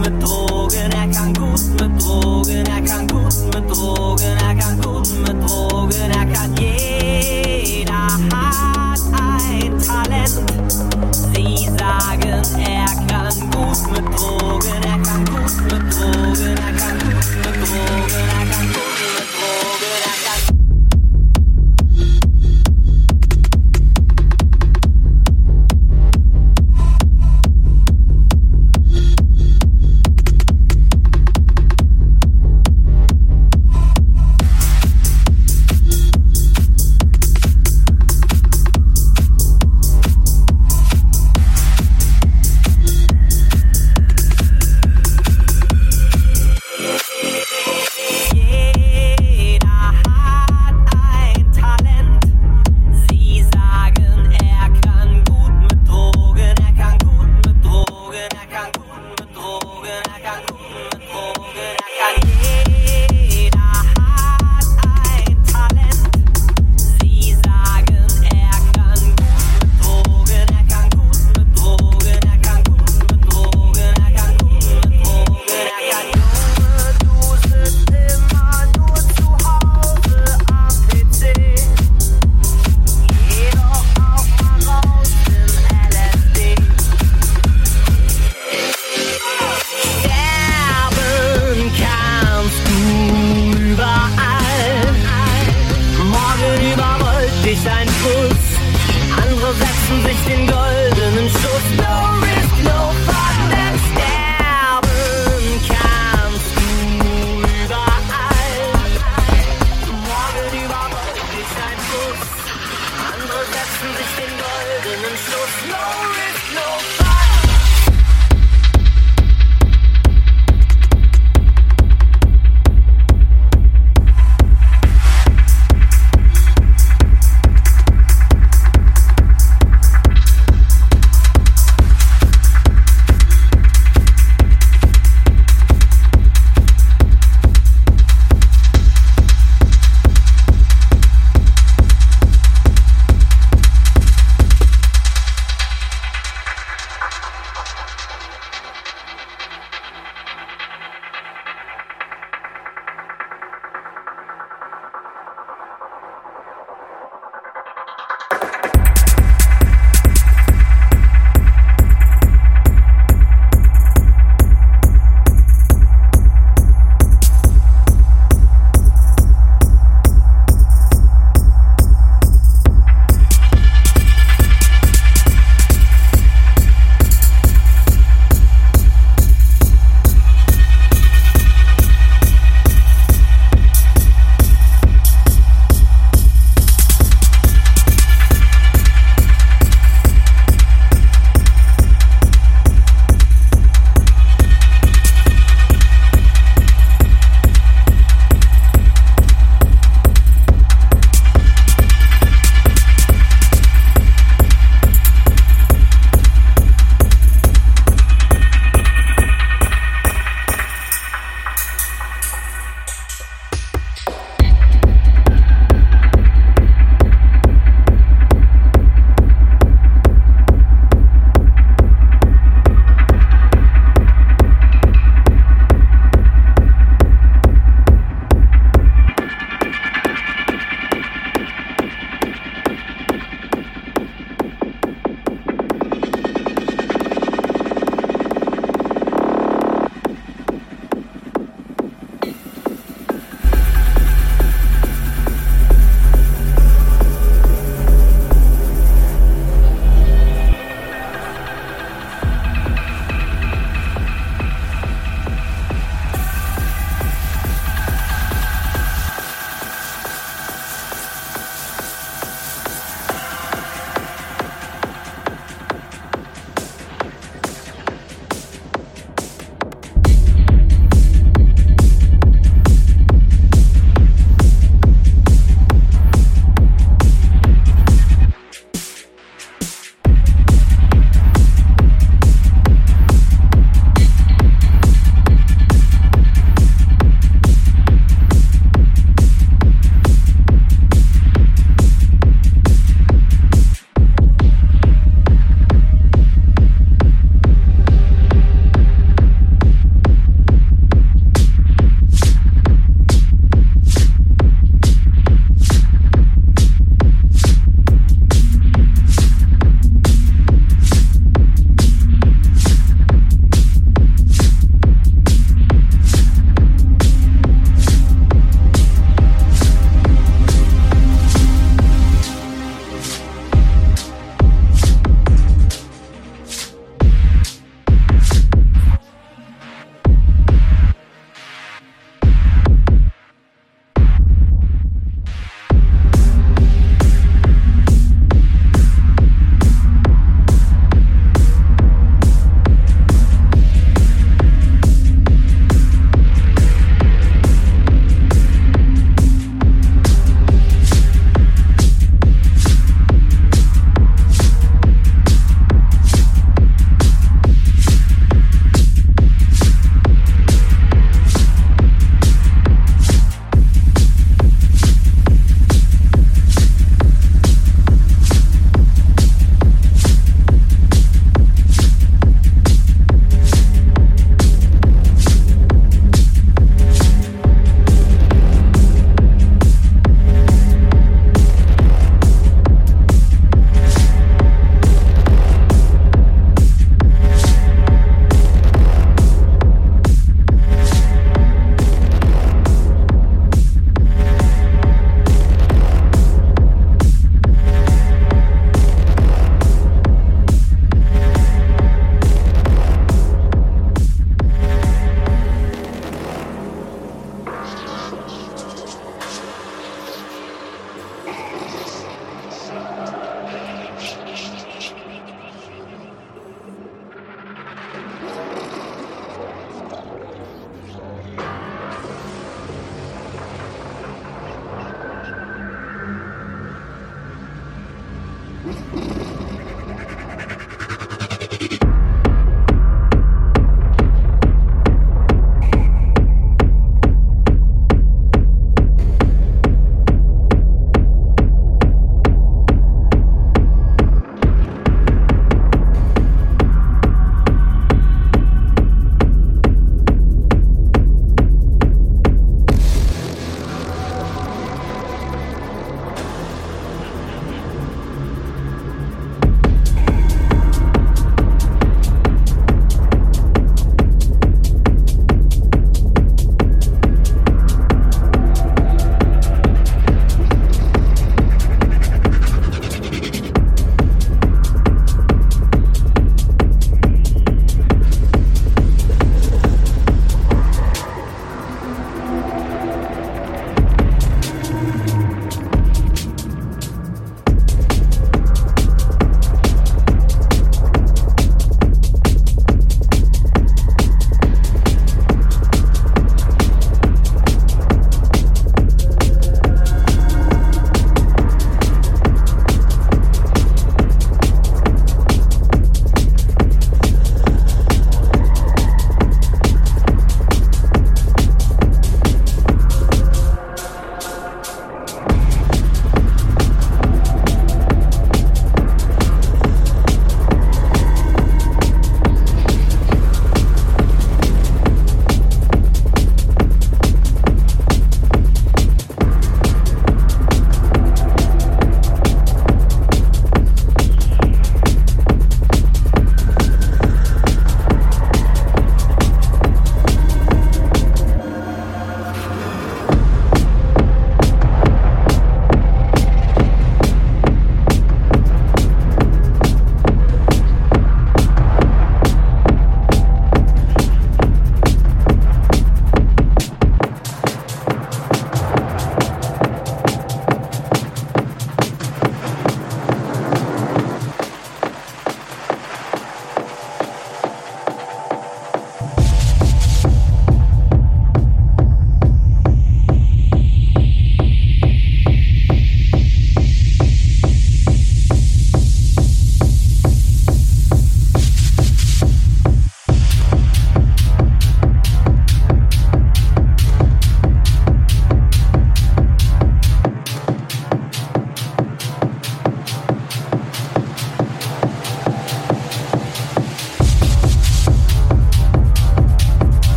Sie sagen,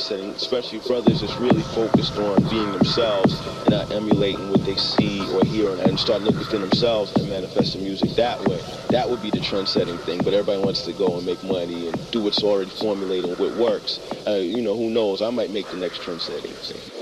more trend-setting, especially brothers is really focused on being themselves and not emulating what they see or hear and start looking within themselves and manifesting music that way. That would be the trend-setting thing. But everybody wants to go and make money and do what's already formulated, what works. Uh, you know, who knows? I might make the next trend-setting thing.